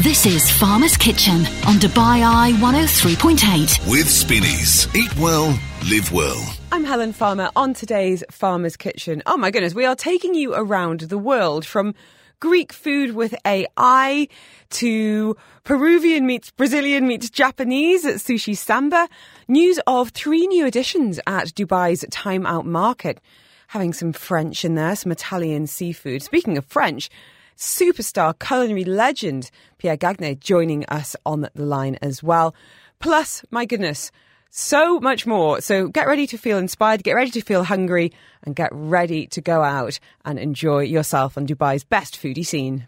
This is Farmer's Kitchen on Dubai Eye 103.8. With Spinneys. Eat well, live well. I'm Helen Farmer on today's Farmer's Kitchen. Oh my goodness, we are taking you around the world from Greek food with AI to Peruvian meets Brazilian meets Japanese at Sushi Samba. News of three new additions at Dubai's Time Out Market. Having some French in there, some Italian seafood. Speaking of French, superstar culinary legend Pierre Gagnaire joining us on the line as well. Plus, my goodness, so much more. So get ready to feel inspired, get ready to feel hungry, and get ready to go out and enjoy yourself on Dubai's best foodie scene.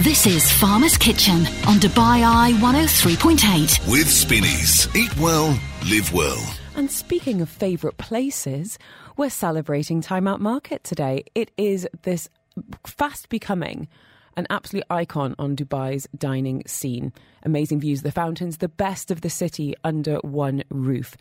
This is Farmer's Kitchen on Dubai Eye 103.8. With Spinneys. Eat well, live well. And speaking of favourite places, we're celebrating Time Out Market today. It is this fast becoming an absolute icon on Dubai's dining scene. Amazing views of the fountains, the best of the city under one roof.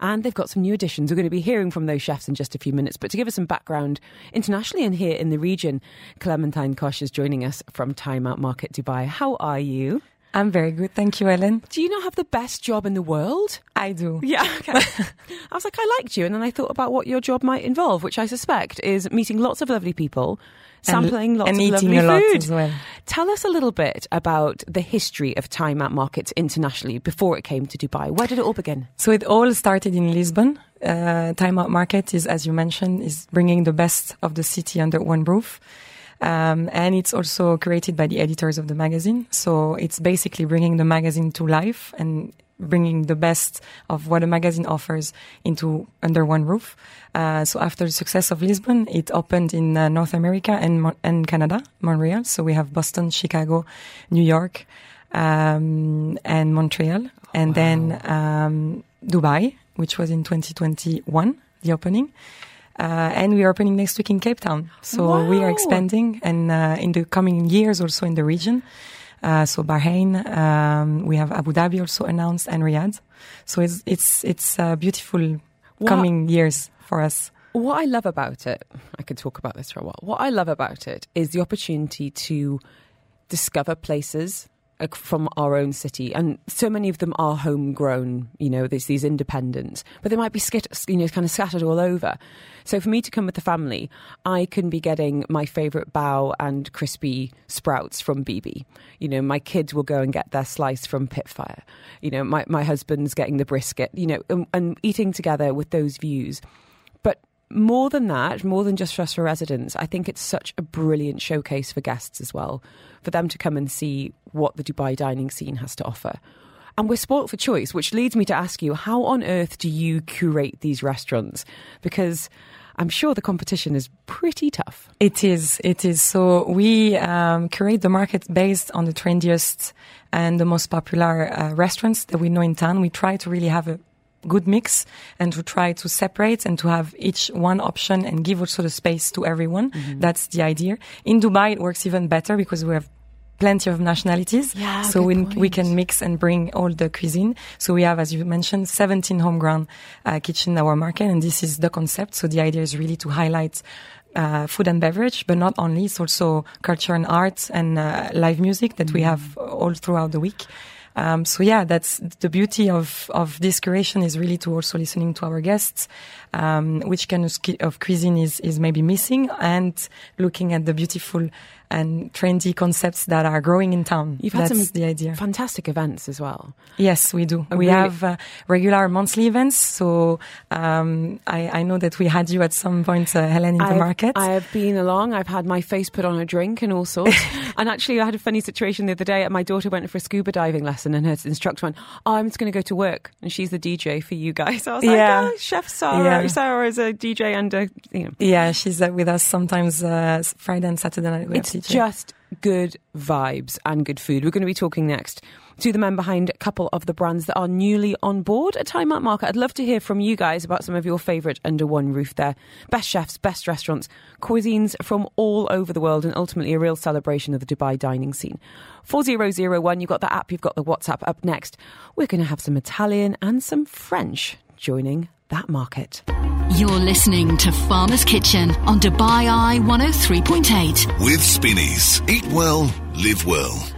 And they've got some new additions. We're going to be hearing from those chefs in just a few minutes. But to give us some background internationally and here in the region, Clementine Kosh is joining us from Time Out Market Dubai. How are you? I'm very good. Thank you, Ellen. Do you not have the best job in the world? I do. Yeah. Okay. I was like, I liked you. And then I thought about what your job might involve, which I suspect is meeting lots of lovely people, sampling and, lots and of eating lovely a lot food. as well. Tell us a little bit about the history of time out markets internationally before it came to Dubai. Where did it all begin? So it all started in Lisbon. Uh, Time Out Market is, as you mentioned, is bringing the best of the city under one roof. Um, and it's also created by the editors of the magazine. So it's basically bringing the magazine to life and bringing the best of what a magazine offers into under one roof. Uh, so after the success of Lisbon, it opened in uh, North America and and Canada, Montreal. So we have Boston, Chicago, New York, um, and Montreal, and then um, Dubai, which was in 2021, the opening. Uh, and we are opening next week in Cape Town. So we are expanding and uh, in the coming years also in the region. Uh, so Bahrain, um, we have Abu Dhabi also announced and Riyadh. So it's it's it's uh, beautiful Wow. coming years for us. What I love about it, I could talk about this for a while. What I love about it is the opportunity to discover places from our own city, and so many of them are homegrown. You know, there's these independent, but they might be you know, kind of scattered all over. So for me to come with the family, I can be getting my favourite bow and crispy sprouts from BB. You know, my kids will go and get their slice from Pitfire. You know, my my husband's getting the brisket. You know, and, and eating together with those views. But more than that, more than just for us for residents, I think it's such a brilliant showcase for guests as well, for them to come and see what the Dubai dining scene has to offer. And we're spoilt for choice, which leads me to ask you, how on earth do you curate these restaurants? Because I'm sure the competition is pretty tough. It is. It is. So we um, curate the market based on the trendiest and the most popular uh, restaurants that we know in town. We try to really have a good mix and to try to separate and to have each one option and give also the space to everyone. That's the idea. In Dubai, it works even better because we have plenty of nationalities. Yeah, so we, we can mix and bring all the cuisine. So we have, as you mentioned, 17 homegrown uh, kitchen in our market, and this is the concept. So the idea is really to highlight uh, food and beverage, but not only. It's also culture and arts and uh, live music that we have all throughout the week. Um, so yeah, that's the beauty of of this curation is really to also listening to our guests, um, which kind of, of cuisine is is maybe missing, and looking at the beautiful and trendy concepts that are growing in town. You've had That's some the idea. fantastic events as well. Yes, we do. Oh, we really? have uh, regular monthly events. So um, I, I know that we had you at some point, uh, Helen, in the I've, market. I have been along. I've had my face put on a drink and all sorts. and actually, I had a funny situation the other day. My daughter went for a scuba diving lesson, and her instructor went, "Oh, I'm just going to go to work," and she's the DJ for you guys. I was Yeah. like, "Oh, Chef Sarah, Yeah. Sarah is a DJ and a, you know." yeah, she's uh, with us sometimes uh, Friday and Saturday night. It's just good vibes and good food. We're going to be talking next to the men behind a couple of the brands that are newly on board at Time Out Market. I'd love to hear from you guys about some of your favourite under one roof there. Best chefs, best restaurants, cuisines from all over the world, and ultimately a real celebration of the Dubai dining scene. 4001, you've got the app, you've got the WhatsApp up next. We're going to have some Italian and some French joining that market. You're listening to Farmer's Kitchen on Dubai Eye 103.8. With Spinneys. Eat well, live well.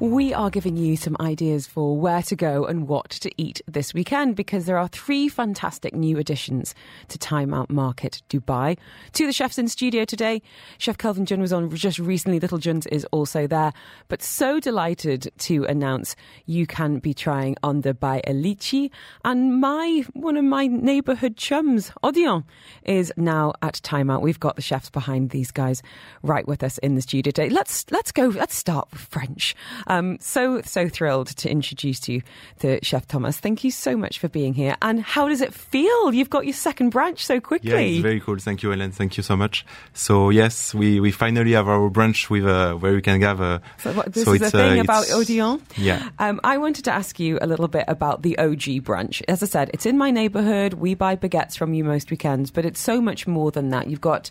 We are giving you some ideas for where to go and what to eat this weekend because there are three fantastic new additions to Time Out Market Dubai. To the chefs in studio today, Chef Kelvin Jun was on just recently. Little Juns is also there, but so delighted to announce you can be trying the Dubai Alici. And my one of my neighbourhood chums, Odeon, is now at Time Out. We've got the chefs behind these guys right with us in the studio today. Let's let's go. Let's start with French. Um, so, so thrilled to introduce you to Chef Thomas. Thank you so much for being here. And how does it feel? You've got your second branch so quickly. Yeah, it's very cool. Thank you, Ellen. Thank you so much. So, yes, we, we finally have our branch with uh, where we can have a. So, what, this so is the thing uh, about Odeon. Yeah. Um, I wanted to ask you a little bit about the OG branch. As I said, it's in my neighborhood. We buy baguettes from you most weekends, but it's so much more than that. You've got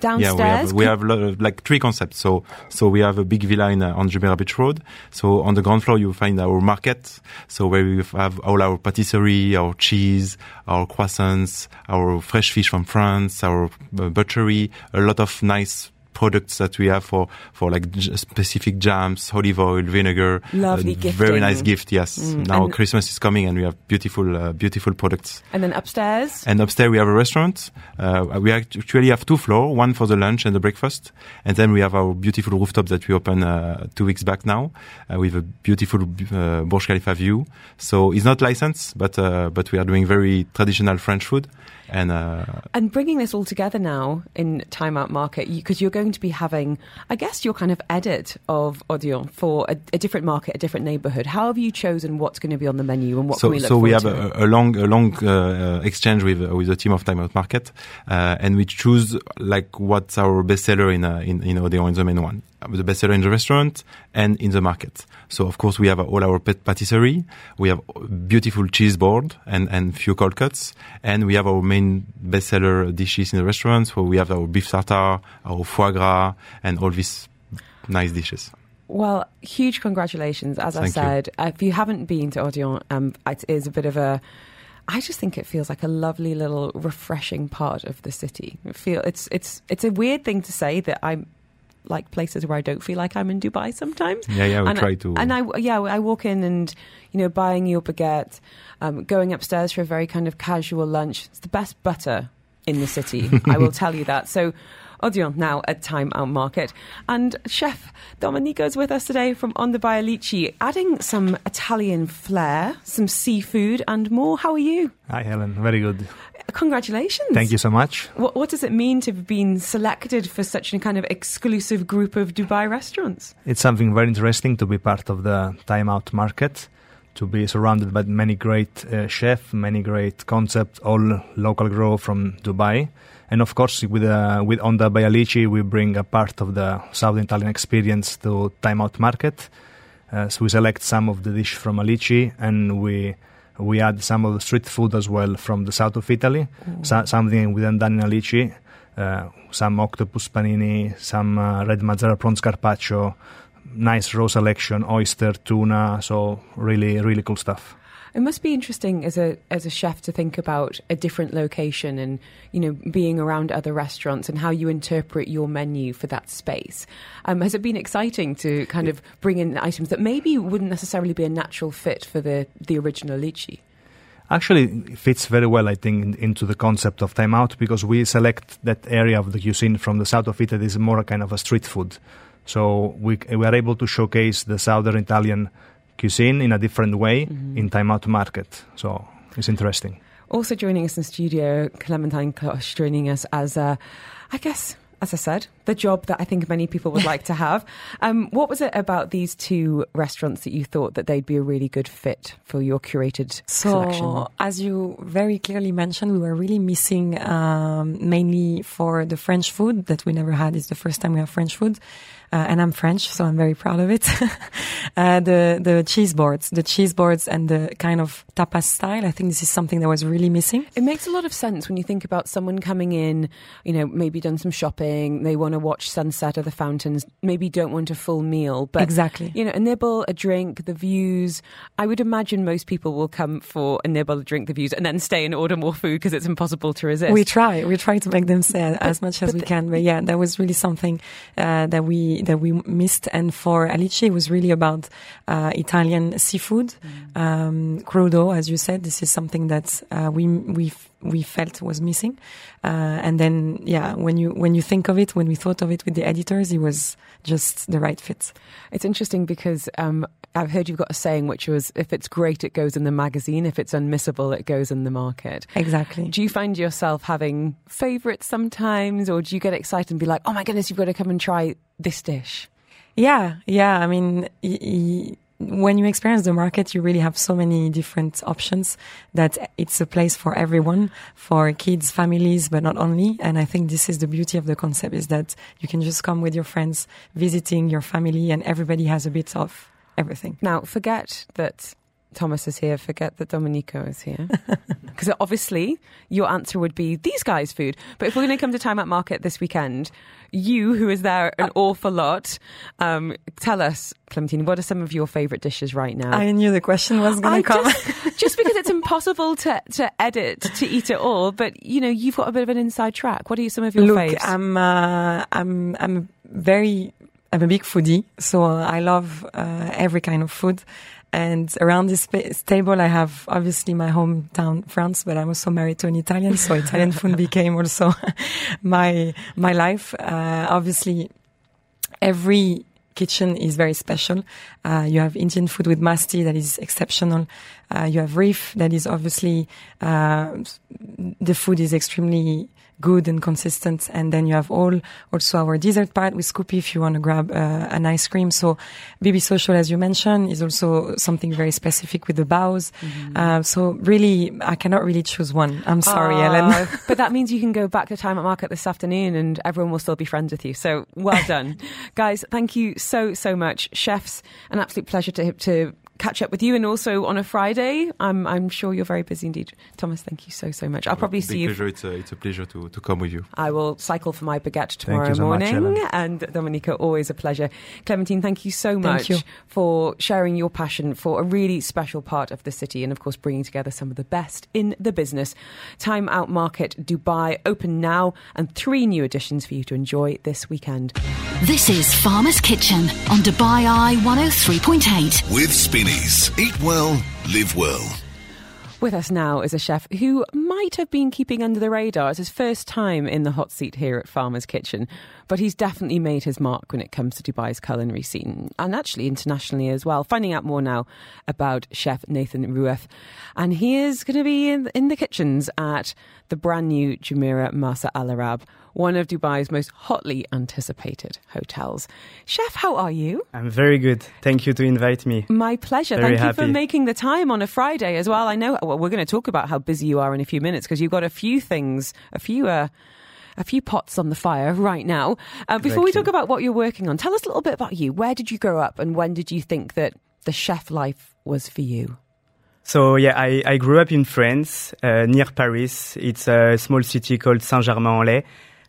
downstairs? Yeah, we have, we have like three concepts. So, so we have a big villa in, uh, on Jumeirah Beach Road. So on the ground floor, you find our market. So where we have all our patisserie, our cheese, our croissants, our fresh fish from France, our uh, butchery, a lot of nice products that we have for for like j- specific jams, olive oil, vinegar. Lovely gift. Very nice gift. Yes. Mm. Now Christmas is coming, and we have beautiful uh, beautiful products. And then upstairs. And upstairs we have a restaurant. Uh, we actually have two floors, one for the lunch and the breakfast, and then we have our beautiful rooftop that we opened uh, two weeks back now with a beautiful uh, Burj Khalifa view. So it's not licensed, but uh, but we are doing very traditional French food and uh, and bringing this all together now in Time Out Market because you, are going to be having, I guess, your kind of edit of Odeon for a, a, different market, a different neighbourhood. How have you chosen what's going to be on the menu and what so, can we look for? So we have a, a, long, a long uh, exchange with uh, with the team of Time Out Market, uh, and we choose like what's our bestseller in uh, in in Odeon in the main one the bestseller in the restaurant and in the market. So of course we have all our pet patisserie, we have beautiful cheese board and, and few cold cuts, and we have our main bestseller dishes in the restaurants where we have our beef tartare, our foie gras, and all these nice dishes. Well, huge congratulations. As Thank I said, you. if you haven't been to Odeon, um, it is a bit of a I just think it feels like a lovely little refreshing part of the city. It feel it's it's it's a weird thing to say that I'm like places where I don't feel like I'm in Dubai sometimes. Yeah, yeah, we and try I, to. And I, yeah, I walk in and you know, buying your baguette, um, going upstairs for a very kind of casual lunch. It's the best butter in the city. I will tell you that. So. Odeon now at Time Out Market. And Chef Domenico is with us today from On the Dubai Alici, adding some Italian flair, some seafood, and more. How are you? Hi, Helen. Very good. Congratulations. Thank you so much. What, what, does it mean to have been selected for such a kind of exclusive group of Dubai restaurants? It's something very interesting to be part of the Time Out market, to be surrounded by many great uh, chefs, many great concepts, all local grow from Dubai. And of course, with, uh, with On the Dubai Alici, we bring a part of the Southern Italian experience to Time Out market. Uh, so we select some of the dish from Alici and we we had some of the street food as well from the south of Italy, so, something we then done in Alici, uh, some octopus panini, some uh, red Mazara prawns carpaccio, nice raw selection, oyster, tuna, so really, really cool stuff. It must be interesting as a as a chef to think about a different location and you know being around other restaurants and how you interpret your menu for that space. Um, has it been exciting to kind of bring in items that maybe wouldn't necessarily be a natural fit for the the original Alici? Actually, it fits very well, I think, into the concept of time out because we select that area of the cuisine from the south of Italy is more kind of a street food. So we, we are able to showcase the southern Italian cuisine in a different way mm-hmm. in time out market. So it's interesting. Also joining us in studio, Clementine Klosch joining us as a, I guess, as I said, the job that I think many people would like to have. Um, what was it about these two restaurants that you thought that they'd be a really good fit for your curated so, selection? As you very clearly mentioned, we were really missing um, mainly for the French food that we never had. It's the first time we have French food uh, and I'm French, so I'm very proud of it. uh, the the cheese boards, the cheese boards, and the kind of tapas style. I think this is something that was really missing. It makes a lot of sense when you think about someone coming in, you know, maybe done some shopping, they want to watch sunset or the fountains, maybe don't want a full meal, but exactly, you know, a nibble, a drink, the views. I would imagine most people will come for a nibble, a drink, the views, and then stay and order more food because it's impossible to resist. We try, we try to make them stay but, as much as we can, but yeah, that was really something uh, that we that we missed. And for Alici, it was really about uh, Italian seafood, um, crudo, as you said. This is something that uh, we we we felt was missing, uh, and then yeah, when you when you think of it, when we thought of it with the editors, it was just the right fit. It's interesting because um, I've heard you've got a saying which was if it's great, it goes in the magazine. If it's unmissable, it goes in the market. Exactly. Do you find yourself having favourites sometimes, or do you get excited and be like, oh my goodness, you've got to come and try this dish? Yeah, yeah. I mean, y- y- when you experience the market, you really have so many different options that it's a place for everyone, for kids, families, but not only. And I think this is the beauty of the concept is that you can just come with your friends, visiting your family, and everybody has a bit of everything. Now, forget that Thomas is here, forget that Domenico is here. Because obviously your answer would be these guys' food. But if we're going to come to Time Out Market this weekend, you, who is there an awful lot, um, tell us, Clementine, what are some of your favourite dishes right now? I knew the question was going to come. Just, just because it's impossible to, to edit, to eat it all, but you know, you've got a bit of an inside track. What are some of your Look, faves? I'm, uh, I'm, I'm very, I'm a big foodie, so I love uh, every kind of food. And around this table, I have obviously my hometown, France, but I'm also married to an Italian, so Italian food became also my my life. Uh, obviously, every kitchen is very special. Uh, you have Indian food with masti that is exceptional. Uh, you have Reif that is obviously uh, the food is extremely good and consistent. And then you have all also our dessert part with Scoopy if you want to grab uh, an ice cream. So BB Social, as you mentioned, is also something very specific with the bows. Uh, so really, I cannot really choose one. I'm sorry, Ah, Ellen. but that means you can go back to Time Out Market this afternoon and everyone will still be friends with you. So well done. Guys, thank you so, so much. Chefs, an absolute pleasure to, to catch up with you and also on a Friday. I'm, I'm sure you're very busy indeed. Thomas, thank you so, so much. I'll probably Big see you. pleasure. It's a, it's a pleasure to, to come with you. I will cycle for my baguette tomorrow you so much, morning. Ellen. and Domenico, always a pleasure. Clementine, thank you so much you. for sharing your passion for a really special part of the city and, of course, bringing together some of the best in the business. Time Out Market Dubai open now and three new additions for you to enjoy this weekend. This is Farmer's Kitchen on Dubai Eye 103.8. With Spinneys. Eat well, live well. With us now is a chef who might have been keeping under the radar. It's his first time in the hot seat here at Farmer's Kitchen, but he's definitely made his mark when it comes to Dubai's culinary scene and actually internationally as well. Finding out more now about Chef Nathan Rueth. And he is going to be in, in the kitchens at the brand new Jumeirah Marsa Al Arab, one of Dubai's most hotly anticipated hotels. Chef, how are you? I'm very good. Thank you to invite me. My pleasure. Very Thank you for making the time on a Friday as well. I know well, we're going to talk about how busy you are in a few minutes because you've got a few things, a few, uh, a few pots on the fire right now. Uh, before we talk about what you're working on, tell us a little bit about you. Where did you grow up, and when did you think that the chef life was for you? So yeah, I, I grew up in France, uh, near Paris. It's a small city called Saint-Germain-en-Laye.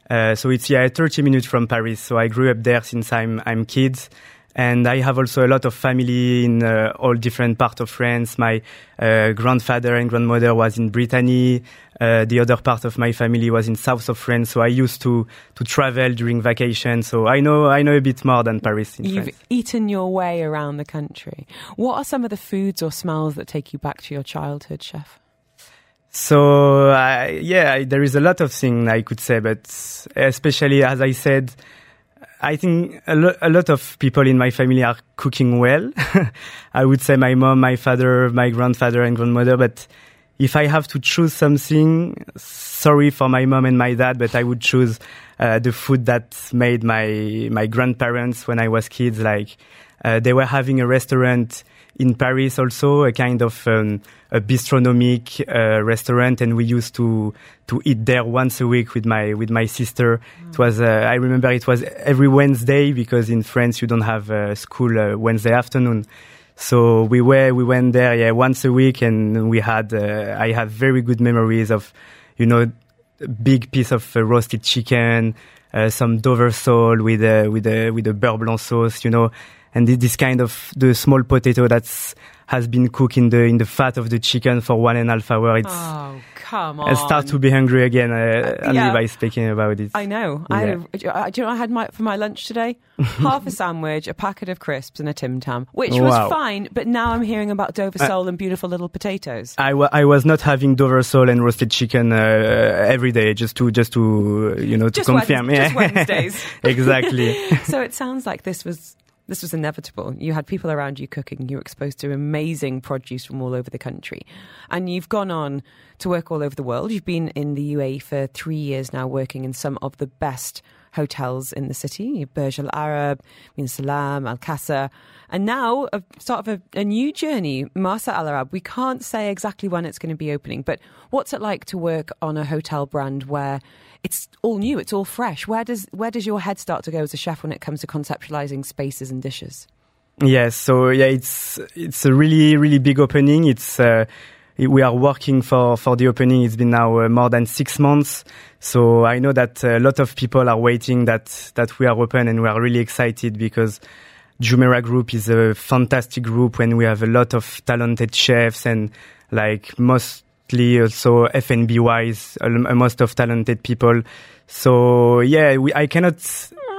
Uh, so it's yeah, 30 minutes from Paris. So I grew up there since I'm I'm kids, and I have also a lot of family in uh, all different parts of France. My uh, grandfather and grandmother was in Brittany. Uh, the other part of my family was in south of France. So I used to to travel during vacation. So I know I know a bit more than Paris in You've France. eaten your way around the country. What are some of the foods or smells that take you back to your childhood, chef? So uh, yeah, there is a lot of things I could say, but especially as I said, I think a, lo- a lot of people in my family are cooking well. I would say my mom, my father, my grandfather, and grandmother. But if I have to choose something, sorry for my mom and my dad, but I would choose uh, the food that made my my grandparents when I was kids. Like uh, they were having a restaurant in Paris, also a kind of um, a bistronomic uh, restaurant, and we used to to eat there once a week with my with my sister. It was uh, I remember it was every Wednesday because in France you don't have uh, school uh, Wednesday afternoon. So we were we went there yeah once a week, and we had uh, I have very good memories of you know a big piece of uh, roasted chicken, uh, some Dover sole with a with a with a beurre blanc sauce, you know, and thi- this kind of the small potato that's has been cooked in the in the fat of the chicken for one and a half hour. It's Oh, come on. I start to be hungry again uh, only yeah. by speaking about it. I know. Yeah. I, I, do you know I had my, for my lunch today? Half a sandwich, a packet of crisps, and a Tim Tam, which was fine. But now I'm hearing about Dover sole and beautiful little potatoes. I, was not having Dover sole and roasted chicken uh, every day just to just to uh, you know to Just confirm. Wednes- just. Wednesdays. exactly. so it sounds like this was this was inevitable. You had people around you cooking. You were exposed to amazing produce from all over the country, and you've gone on to work all over the world. You've been in the UAE for three years now, working in some of the best hotels in the city: Burj Al Arab, Bin Salam, Al Qasr, and now a sort of a, a new journey, Marsa Al Arab. We can't say exactly when it's going to be opening, but what's it like to work on a hotel brand where it's all new, it's all fresh. Where does where does your head start to go as a chef when it comes to conceptualizing spaces and dishes? Yes, so yeah, it's it's a really really big opening. It's uh, we are working for for the opening. It's been now uh, more than six months. So I know that a lot of people are waiting that that we are open, and we are really excited because Jumeirah Group is a fantastic group when we have a lot of talented chefs and like also F&B wise, uh, most of talented people. So yeah, we, I cannot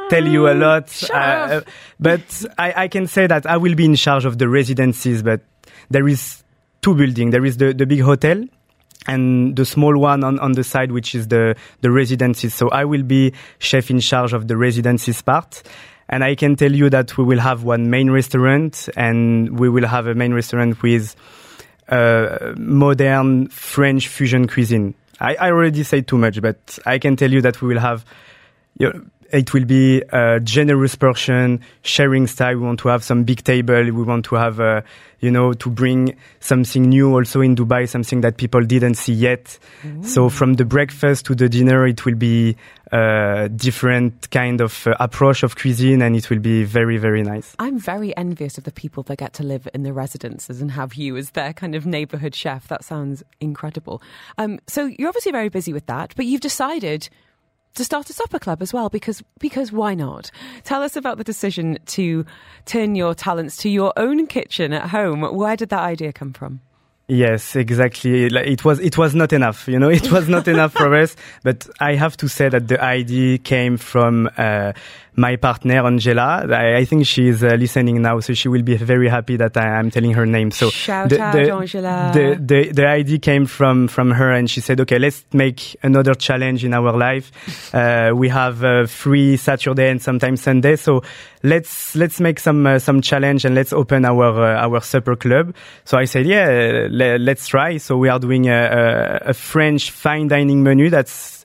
tell you a lot, uh, but I, I can say that I will be in charge of the residencies. But there is two buildings. There is the, the big hotel and the small one on, on the side, which is the, the residencies. So I will be chef in charge of the residencies part. And I can tell you that we will have one main restaurant and we will have a main restaurant with uh, modern French fusion cuisine. I, I already say too much, but I can tell you that we will have, you know, it will be a generous portion, sharing style. We want to have some big table. We want to have, uh, you know, to bring something new also in Dubai, something that people didn't see yet. So from the breakfast to the dinner, it will be a different kind of uh, approach of cuisine and it will be very, very nice. I'm very envious of the people that get to live in the residences and have you as their kind of neighborhood chef. That sounds incredible. Um, so you're obviously very busy with that, but you've decided to start a supper club as well because because why not? Tell us about the decision to turn your talents to your own kitchen at home. Where did that idea come from? Yes, exactly. It was it was not enough, you know. It was not enough for us. But I have to say that the idea came from uh, my partner Angela. I, I think she is uh, listening now, so she will be very happy that I am telling her name. So Shout the, out, the, Angela. The, the the idea came from from her, and she said, "Okay, let's make another challenge in our life. Uh, we have uh, free Saturday and sometimes Sunday, so let's let's make some uh, some challenge and let's open our uh, our supper club." So I said, "Yeah, le- let's try." So we are doing a, a, a French fine dining menu that's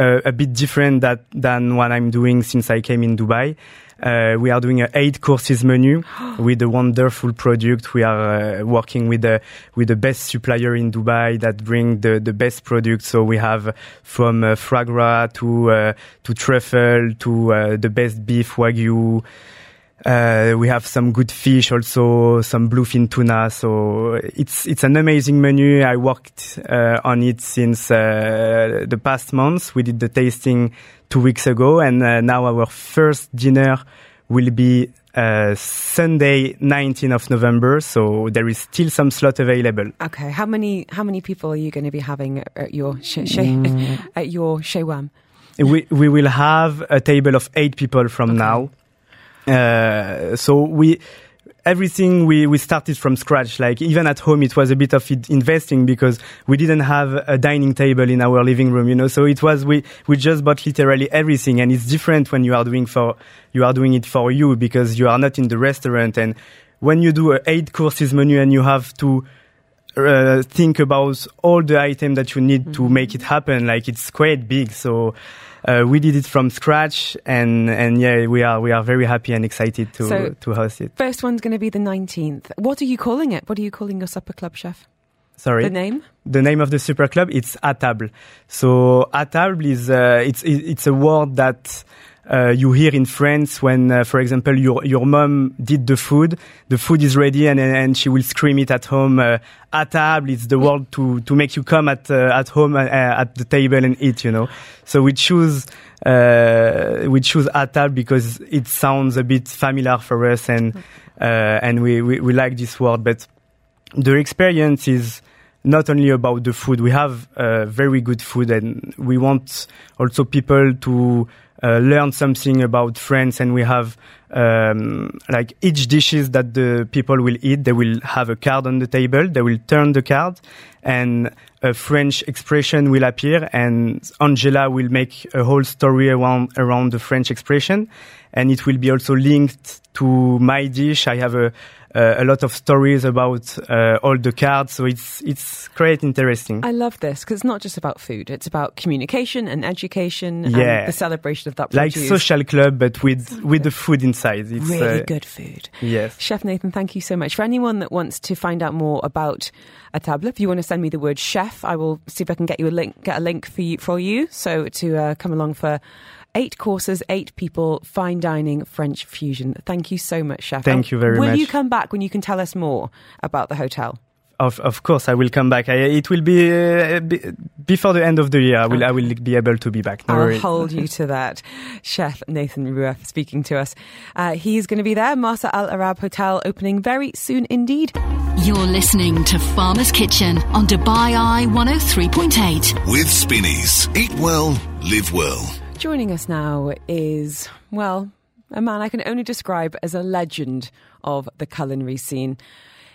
uh, a bit different that, than what I'm doing since I came in Dubai. Uh, we are doing an eight courses menu with a wonderful product. We are uh, working with the with the best supplier in Dubai that bring the, the best product. So we have from uh, foie gras to uh, to truffle to uh, the best beef wagyu. Uh, we have some good fish also, some bluefin tuna. So it's it's an amazing menu. I worked uh, on it since uh, the past months. We did the tasting two weeks ago, and uh, now our first dinner will be uh, Sunday, 19th of November. So there is still some slot available. Okay, how many how many people are you going to be having at- your sh- sh- Mm. at your shewam? we we will have a table of eight people from now. Uh, so we everything we we started from scratch. Like even at home, it was a bit of investing because we didn't have a dining table in our living room. You know, so it was we we just bought literally everything, and it's different when you are doing for you are doing it for you because you are not in the restaurant and when you do a eight courses menu and you have to uh, think about all the items that you need to make it happen. Like it's quite big, so uh, we did it from scratch, and and yeah, we are we are very happy and excited to So- to host it. First one's going to be the nineteenth. What are you calling it? What are you calling your supper club chef? Sorry, The name? the name of the super club it's à table. So à table is uh, it's it's a word that uh, you hear in France when, uh, for example, your your mom did the food, the food is ready, and and she will scream it at home. Uh, at table, it's the word to to make you come at uh, at home uh, at the table and eat. You know, so we choose uh, we choose at because it sounds a bit familiar for us, and and we, we we like this word, but the experience is not only about the food. We have uh, very good food, and we want also people to uh, learn something about France. And we have um, like each dishes that the people will eat. They will have a card on the table. They will turn the card, and a French expression will appear. And Angela will make a whole story around around the French expression, and it will be also linked to my dish. I have a uh, a lot of stories about uh, all the cards. So it's it's quite interesting. I love this because it's not just about food; it's about communication and education yeah. and the celebration of that. Like social club, but with with the food inside. It's really uh, good food. Yes, Chef Nathan, thank you so much. For anyone that wants to find out more about a table, if you want to send me the word chef, I will see if I can get you a link, get a link for you for you. So to uh, come along for Eight courses, eight people, fine dining, French fusion. Thank you so much, Chef. Thank you very will much. Will you come back when you can tell us more about the hotel? Of, of course, I will come back. I, it will be uh, before the end of the year. I will, I will be able to be back. No I'll worries. hold you to that. Chef Nathan Rueff speaking to us. Uh, he's going to be there. Marsa Al Arab Hotel opening very soon indeed. You're listening to Farmer's Kitchen on Dubai Eye 103.8. With Spinneys. Eat well, live well. Joining us now is, well, a man I can only describe as a legend of the culinary scene.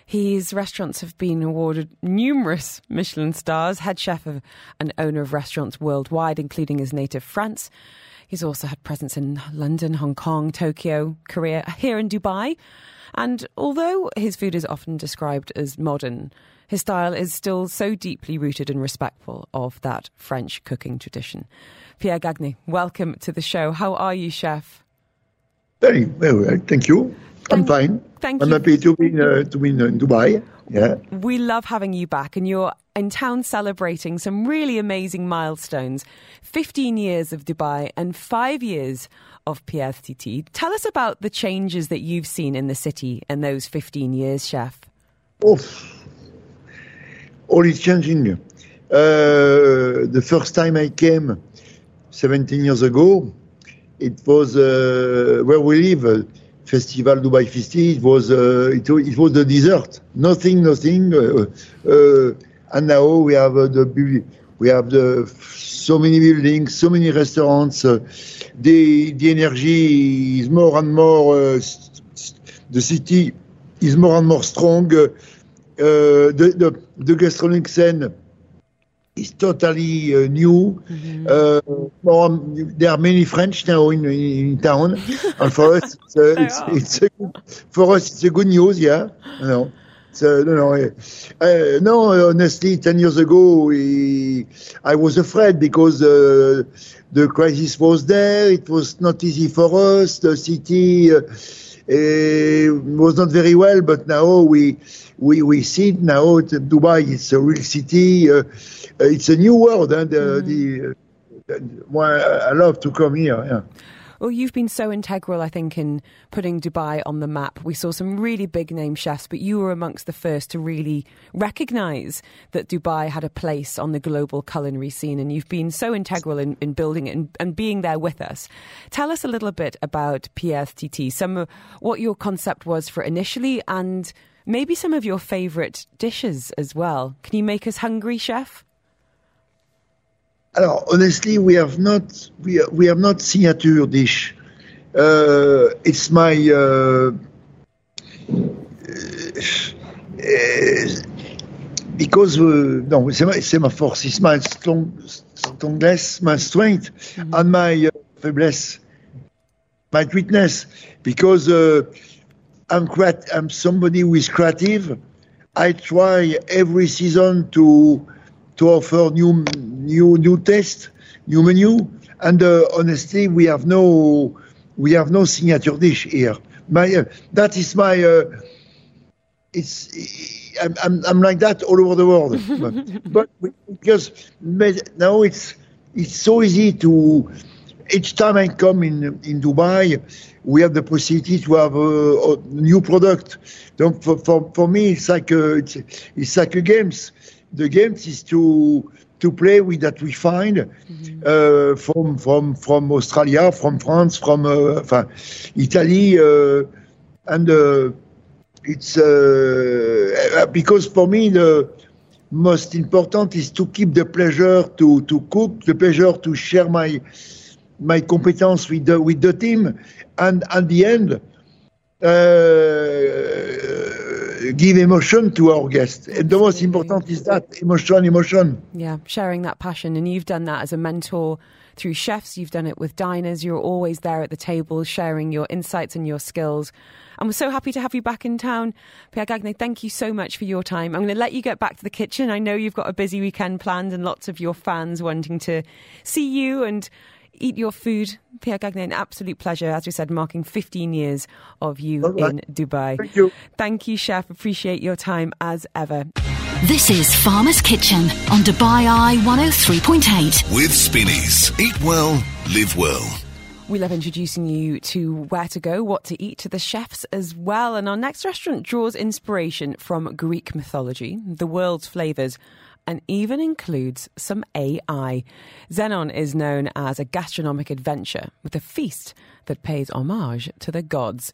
His restaurants have been awarded numerous Michelin stars, head chef of, and owner of restaurants worldwide, including his native France. He's also had presence in London, Hong Kong, Tokyo, Korea, here in Dubai. And although his food is often described as modern, his style is still so deeply rooted and respectful of that French cooking tradition. Pierre Gagnaire, welcome to the show. How are you, chef? Very, very well. Thank you. Thank, I'm fine. Thank you. I'm you. happy to be, uh, to be in Dubai. Yeah. We love having you back, and you're in town celebrating some really amazing milestones 15 years of Dubai and five years of PSTT. Tell us about the changes that you've seen in the city in those 15 years, chef. Oh, all is changing. Uh, the first time I came, 17 years ago, it was uh, where we live, uh, Festival Dubai Festi. It was uh, it, was the desert, nothing, nothing. Uh, uh, and now we have the we have the so many buildings, so many restaurants. the the energy is more and more. the city is more and more strong. the, the the gastronomic scene is totally uh, new. Mm-hmm. Uh, there are many French now in, in town, and for us, it's, uh, it's, it's a, for us it's a good news. Yeah, no, so, no, no, uh, no. Honestly, ten years ago, we, I was afraid because uh, the crisis was there. It was not easy for us. The city uh, was not very well, but now we we we see it now. Dubai it's a real city. Uh, it's a new world, and uh, mm. the, well, I love to come here. Yeah. Well, you've been so integral, I think, in putting Dubai on the map. We saw some really big name chefs, but you were amongst the first to really recognise that Dubai had a place on the global culinary scene, and you've been so integral in, in building it and, and, being there with us. Tell us a little bit about PSTT, some of what your concept was for initially, and maybe some of your favourite dishes as well. Can you make us hungry, chef? Alors, honestly, we have not we, we have not signature dish. Uh, it's my uh, uh, because uh, no, c'est ma, c'est ma force. It's my strong, strongness, my strength, mm-hmm. and my uh, faiblesse, my weakness. Because uh, I'm I'm somebody who is creative. I try every season to to offer new new new taste, new menu. And uh, honestly, we have no we have no signature dish here. My uh, that is my uh, it's I'm, I'm, I'm like that all over the world. but, but because now it's it's so easy to each time I come in in Dubai, we have the possibility to have a, a new product. Donc for, for, for me, it's like a, it's, it's like a games. The games is to to play with that we find uh, from from from Australia, from France, from uh, Italy, uh, and uh, it's uh, because for me the most important is to keep the pleasure to to cook, the pleasure to share my my competence with the with the team, and at the end. Give emotion to our guests. And the most important is that emotion, emotion. Yeah, sharing that passion. And you've done that as a mentor through chefs, you've done it with diners. You're always there at the table sharing your insights and your skills. And we're so happy to have you back in town. Pierre Gagnaire, thank you so much for your time. I'm going to let you get back to the kitchen. I know you've got a busy weekend planned and lots of your fans wanting to see you and eat your food. Pierre Gagnaire, an absolute pleasure, as we said, marking 15 years of you All right. in Dubai. Thank you. Thank you, Chef. Appreciate your time as ever. This is Farmer's Kitchen on Dubai Eye 103.8. With Spinneys. Eat well, live well. We love introducing you to where to go, what to eat, to the chefs as well. And our next restaurant draws inspiration from Greek mythology, the world's flavours, and even includes some AI. Xenon is known as a gastronomic adventure with a feast that pays homage to the gods.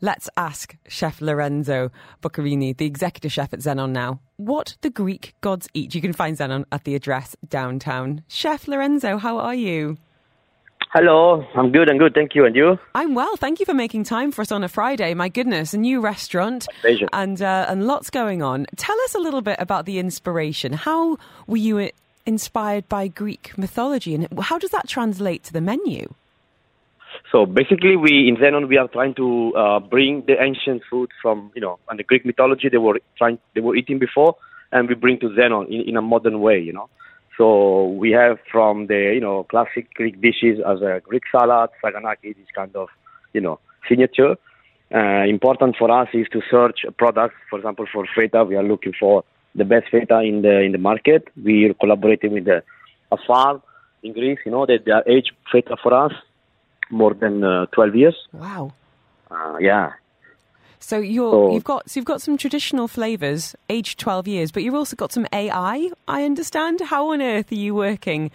Let's ask Chef Lorenzo Boccarini, the executive chef at Xenon now, what the Greek gods eat. You can find Xenon at the address downtown. Chef Lorenzo, how are you? Hello, I'm good, I'm good, thank you. And you? I'm well. Thank you for making time for us on a Friday. My goodness, a new restaurant pleasure. and uh, and lots going on. Tell us a little bit about the inspiration. How were you uh, inspired by Greek mythology, and how does that translate to the menu? So basically, we in Zenon we are trying to uh, bring the ancient food from you know and the Greek mythology they were trying they were eating before, and we bring to Zenon in, in a modern way, you know. So we have from the you know classic Greek dishes as a Greek salad, saganaki, this kind of you know signature. Uh, important for us is to search products. For example, for feta, we are looking for the best feta in the in the market. We are collaborating with the a farm in Greece. You know that they are aged feta for us more than uh, 12 years. Wow. Uh, yeah. So you're So- you've got so you've got some traditional flavors, aged twelve years, but you've also got some AI. I understand. How on earth are you working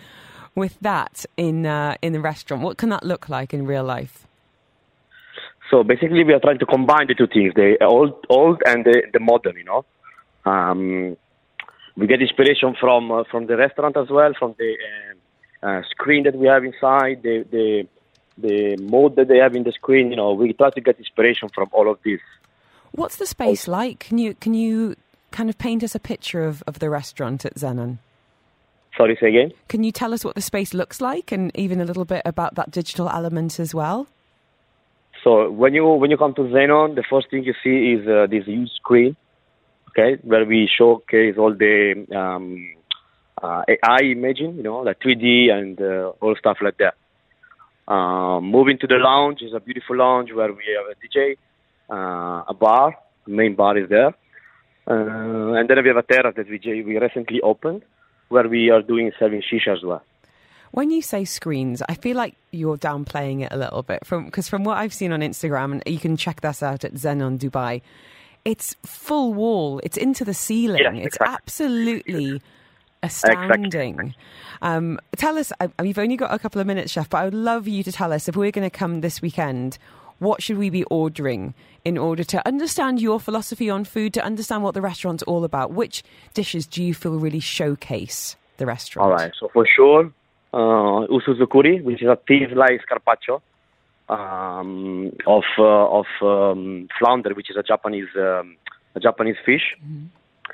with that in uh, in the restaurant? What can that look like in real life? So basically, we are trying to combine the two things: the old, old, and the, the modern. You know, um, we get inspiration from uh, from the restaurant as well, from the uh, uh, screen that we have inside, the the the mode that they have in the screen. You know, we try to get inspiration from all of this. What's the space like? Can you can you kind of paint us a picture of, of the restaurant at Zenon? Sorry, say again. Can you tell us what the space looks like, and even a little bit about that digital element as well? So when you when you come to Xenon, the first thing you see is uh, this huge screen, okay, where we showcase all the um, uh, AI imaging, you know, like 3D and uh, all stuff like that. Um, moving to the lounge is a beautiful lounge where we have a DJ, uh, a bar, the main bar is there, uh, and then we have a terrace that we we recently opened, where we are doing serving shisha as well. When you say screens, I feel like you're downplaying it a little bit from because from what I've seen on Instagram, and you can check this out at Zenon Dubai. It's full wall. It's into the ceiling. Yes, it's exactly. absolutely astounding. Um, tell us. I, you've only got a couple of minutes, chef, but I would love you to tell us if we're going to come this weekend. What should we be ordering in order to understand your philosophy on food, to understand what the restaurant's all about? Which dishes do you feel really showcase the restaurant? All right. So for sure, uh, usuzukuri, which is a slice carpaccio um, of uh, of um, flounder, which is a Japanese um, a Japanese fish,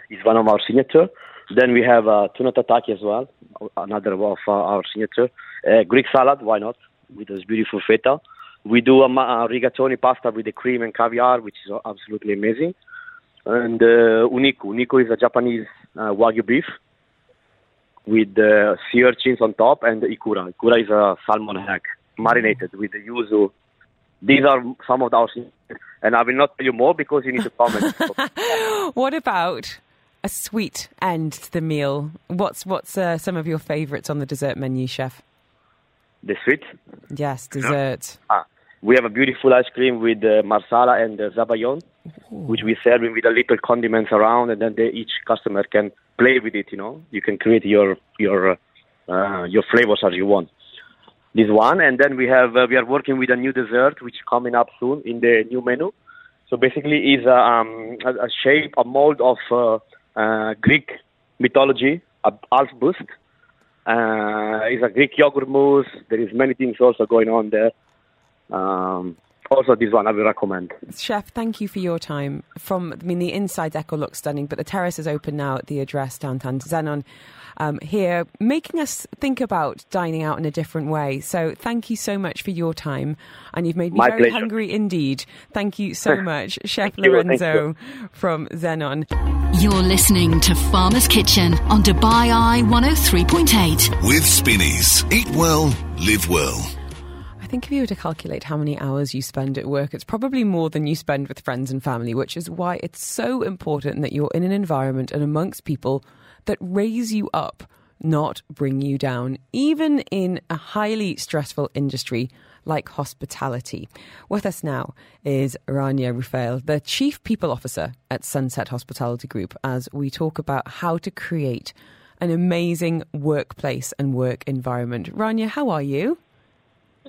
is one of our signature. Then we have uh, tuna tataki as well, another of uh, our signature. Uh, Greek salad, why not? With this beautiful feta. We do a, a rigatoni pasta with the cream and caviar, which is absolutely amazing. And uh, uniku. Uniku is a Japanese uh, wagyu beef with uh, sea urchins on top and ikura. Ikura is a salmon hack marinated with the yuzu. These are some of our and I will not tell you more because you need to comment. What about a sweet end to the meal? What's what's uh, some of your favourites on the dessert menu, chef? the sweet. Yes, dessert. Ah, we have a beautiful ice cream with uh, marsala and uh, zabayon, which we serve with a little condiments around, and then they, each customer can play with it. You know, you can create your your uh, your flavors as you want. This one, and then we have uh, we are working with a new dessert which is coming up soon in the new menu. So basically, is a, um, a, a shape, a mold of uh, uh, Greek mythology, a half bust. Uh, it's a Greek yogurt mousse. There is many things also going on there. Um, also, this one I will recommend. Chef, thank you for your time. From I mean, the inside decor looks stunning, but the terrace is open now at the address downtown Zenon. Um, here, making us think about dining out in a different way. So, thank you so much for your time, and you've made me My very pleasure. hungry indeed. Thank you so much, Chef Thank you, thank Lorenzo from Zenon. You're listening to Farmer's Kitchen on Dubai Eye 103.8. With Spinneys. Eat well, live well. I think if you were to calculate how many hours you spend at work, it's probably more than you spend with friends and family, which is why it's so important that you're in an environment and amongst people that raise you up, not bring you down, even in a highly stressful industry like hospitality. With us now is Rania Rufail, the Chief People Officer at Sunset Hospitality Group, as we talk about how to create an amazing workplace and work environment. Rania, how are you?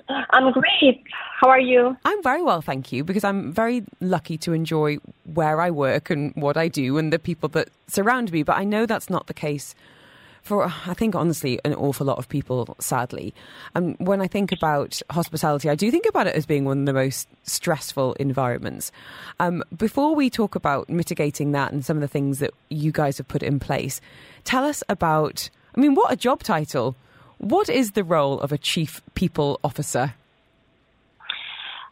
I'm great. How are you? I'm very well, thank you, because I'm very lucky to enjoy where I work and what I do and the people that surround me. But I know that's not the case for, I think, honestly, an awful lot of people, sadly. And when I think about hospitality, I do think about it as being one of the most stressful environments. Um, before we talk about mitigating that and some of the things that you guys have put in place, tell us about, I mean, what a job title. What is the role of a chief people officer?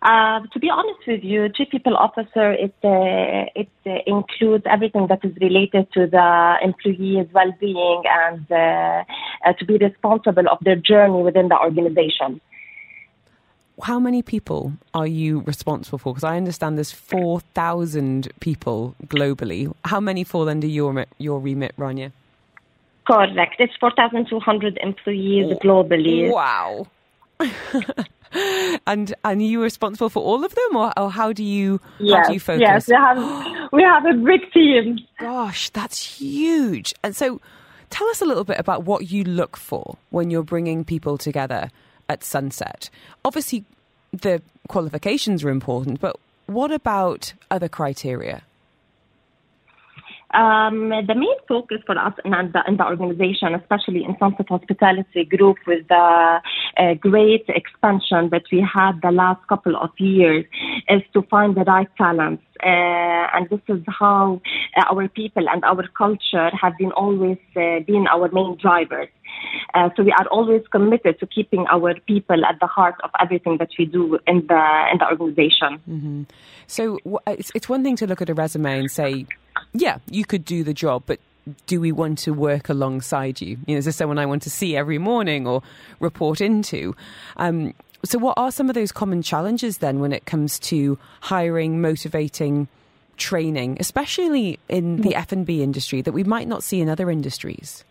Uh, to be honest with you, chief people officer it uh, it uh, includes everything that is related to the employee's well-being and uh, uh, to be responsible of their journey within the organization. How many people are you responsible for? Because I understand there's 4,000 people globally. How many fall under your, your remit, Rania? Correct. It's 4,200 employees oh, globally. Wow. and and you responsible for all of them, or, or how do you how Yes, do you focus? yes, we have we have a big team. Gosh, that's huge. And so, tell us a little bit about what you look for when you're bringing people together at Sunset. Obviously, the qualifications are important, but what about other criteria? Um, the main focus for us in the, in the organization, especially in Sunset Hospitality Group, with the uh, great expansion that we had the last couple of years, is to find the right talents. Uh, and this is how uh, our people and our culture have been always uh, been our main drivers. Uh, so we are always committed to keeping our people at the heart of everything that we do in the in the organization. So wh- it's, it's one thing to look at a resume and say, yeah, you could do the job, but do we want to work alongside you? You know, is this someone I want to see every morning or report into? Um, so, what are some of those common challenges then when it comes to hiring, motivating, training, especially in the F and B industry that we might not see in other industries?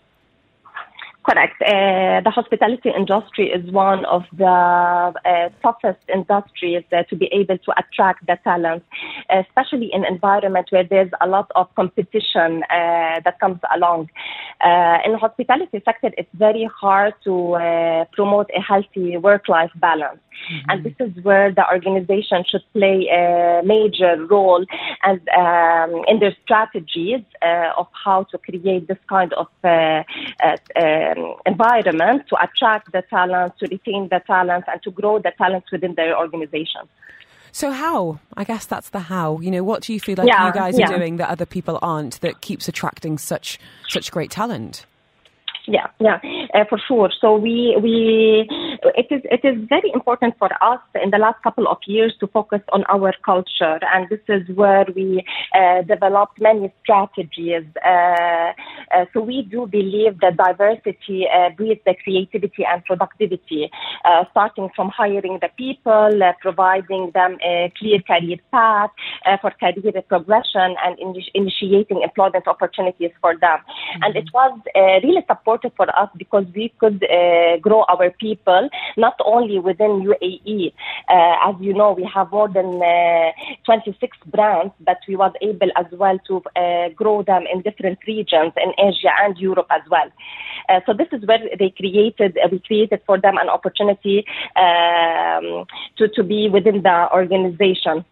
Correct. Uh, the hospitality industry is one of the uh, toughest industries uh, to be able to attract the talent, especially in an environment where there's a lot of competition uh, that comes along. Uh, in the hospitality sector, it's very hard to uh, promote a healthy work-life balance. And this is where the organization should play a major role and um, in their strategies uh, of how to create this kind of uh, uh, um, environment to attract the talent, to retain the talent, and to grow the talent within their organization. So, how? I guess that's the how. You know, what do you feel like Yeah, you guys yeah. are doing that other people aren't that keeps attracting such such great talent? Yeah, yeah, uh, for sure. So we we it is it is very important for us in the last couple of years to focus on our culture, and this is where we uh, developed many strategies. Uh, uh, so we do believe that diversity uh, breeds the creativity and productivity, uh, starting from hiring the people, uh, providing them a clear career path uh, for career progression, and initi- initiating employment opportunities for them. And it was uh, really supportive for us because we could uh, grow our people not only within UAE. Uh, as you know, we have more than uh, 26 brands, but we was able as well to uh, grow them in different regions in Asia and Europe as well. Uh, so this is where they created, uh, we created for them an opportunity um, to, to be within the organization.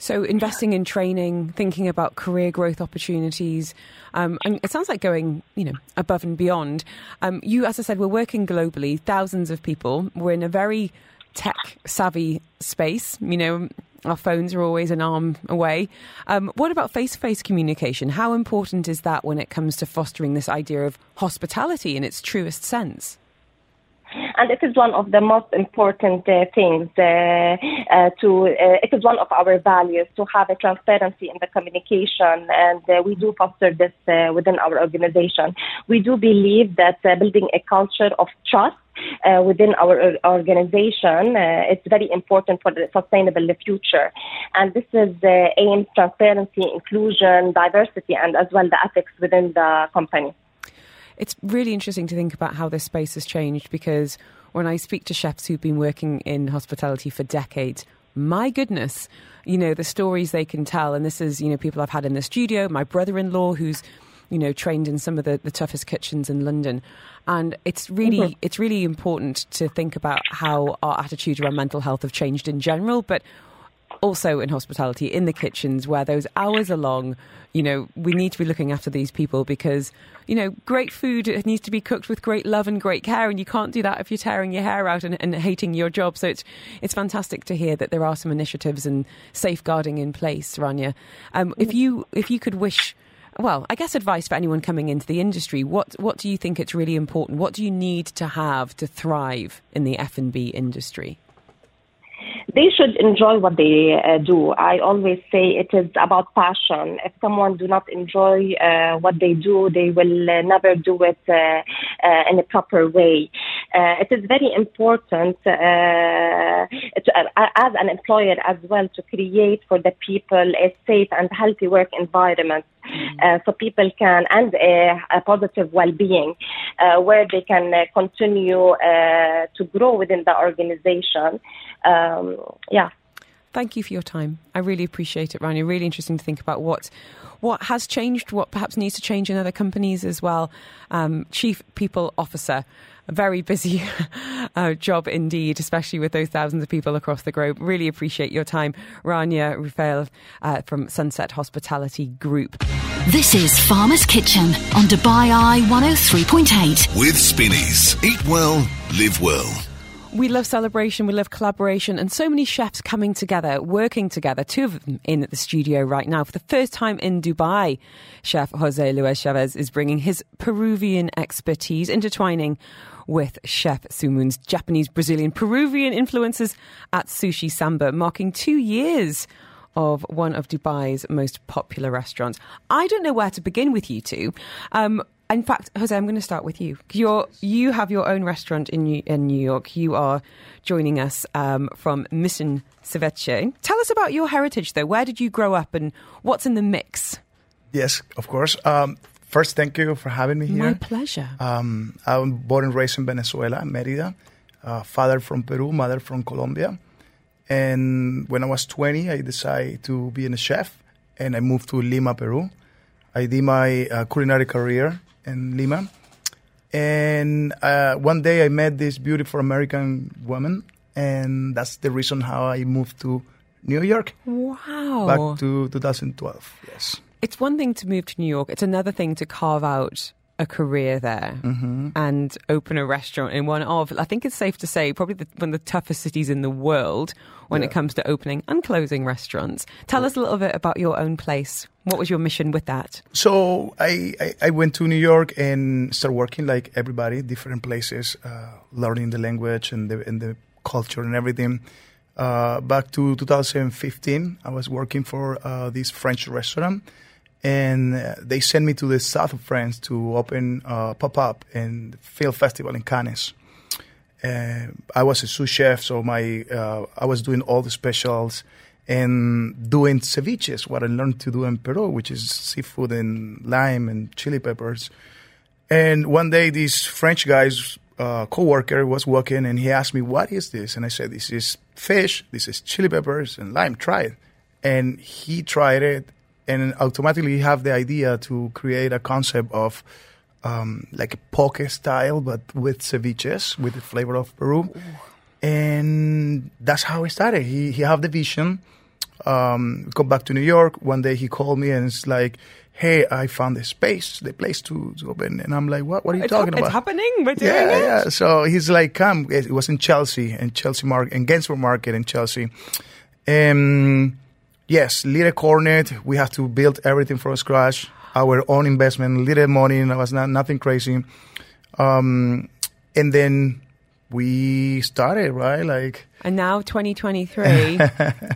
So, investing in training, thinking about career growth opportunities, um, and it sounds like going, you know, above and beyond. Um, you, as I said, we're working globally, thousands of people. We're in a very tech savvy space. You know, our phones are always an arm away. Um, what about face to face communication? How important is that when it comes to fostering this idea of hospitality in its truest sense? And it is one of the most important uh, things uh, uh, to uh, it is one of our values to have a transparency in the communication and uh, we do foster this within our organization we do believe that building a culture of trust uh, within our organization. Uh, it's very important for the sustainable future. And this is uh, aimed transparency, inclusion, diversity, and as well the ethics within the company it's really interesting to think about how this space has changed because when I speak to chefs who've been working in hospitality for decades, my goodness, you know, the stories they can tell. And this is, you know, people I've had in the studio, my brother in law who's, you know, trained in some of the, the toughest kitchens in London. And it's really mm-hmm. it's really important to think about how our attitudes around mental health have changed in general, but also in hospitality, in the kitchens where those hours are long, you know, we need to be looking after these people because, you know, great food needs to be cooked with great love and great care, and you can't do that if you're tearing your hair out and, and hating your job. So it's it's fantastic to hear that there are some initiatives and safeguarding in place, Rania. Um, if you if you could wish well, I guess advice for anyone coming into the industry. What what do you think it's really important? What do you need to have to thrive in the F and B industry? They should enjoy what they uh, do. I always say it is about passion. If someone do not enjoy uh, what they do, they will uh, never do it uh, uh, in a proper way. It is very important to, as an employer as well to create for the people a safe and healthy work environment. Mm-hmm. so people can and a positive well-being where they can continue to grow within the organization um, yeah. Thank you for your time. I really appreciate it, Rania. Really interesting to think about what what has changed, what perhaps needs to change in other companies as well. Um, Chief People Officer, a very busy uh, job indeed, especially with those thousands of people across the globe. Really appreciate your time, Rania Rufail uh, from Sunset Hospitality Group. This is Farmer's Kitchen on Dubai Eye 103.8. With Spinneys. Eat well, live well. We love celebration, we love collaboration, and so many chefs coming together, working together. Two of them in the studio right now. For the first time in Dubai, Chef Jose Luis Chavez is bringing his Peruvian expertise, intertwining with Chef Sumun's Japanese, Brazilian, Peruvian influences at Sushi Samba, marking two years of one of Dubai's most popular restaurants. I don't know where to begin with you two. Um, in fact, Jose, I'm going to start with you. You're, you have your own restaurant in New, in New York. You are joining us um, from Mission Ceviche. Tell us about your heritage, though. Where did you grow up and what's in the mix? Yes, of course. Um, first, thank you for having me here. My pleasure. Um, I'm born and raised in Venezuela, Merida. Uh, father from Peru, mother from Colombia. And when I was 20, I decided to be a chef and I moved to Lima, Peru. I did my uh, culinary career in Lima. And uh, one day I met this beautiful American woman, and that's the reason how I moved to New York. Wow. Back to 2012, yes. It's one thing to move to New York, it's another thing to carve out a career there mm-hmm. and open a restaurant in one of, I think it's safe to say, probably the, one of the toughest cities in the world when yeah. it comes to opening and closing restaurants. Tell us a little bit about your own place. What was your mission with that? So I, I, I went to New York and started working like everybody, different places, uh, learning the language and the, and the culture and everything. Uh, back to 2015, I was working for uh, this French restaurant and uh, they sent me to the south of France to open a pop up and film festival in Cannes. Uh, I was a sous chef, so my uh, I was doing all the specials and doing ceviches, what I learned to do in Peru, which is seafood and lime and chili peppers. And one day, this French guy's uh, co-worker was walking, and he asked me, "What is this?" And I said, "This is fish. This is chili peppers and lime. Try it." And he tried it, and automatically he have the idea to create a concept of um, like a poke style, but with ceviches, with the flavor of Peru. And that's how it started. He he had the vision. Um, come back to New York. One day he called me and it's like, "Hey, I found the space, the place to, to open." And I'm like, "What? What are you It's, talking hap- about?" it's happening. We're doing yeah, it. yeah. So he's like, "Come." It was in Chelsea, in Chelsea Market, in Gansevoort Market in Chelsea. Um, yes, little cornet. We have to build everything from scratch. Our own investment, little money. It was not nothing crazy. Um, and then we started right, like And now 2023,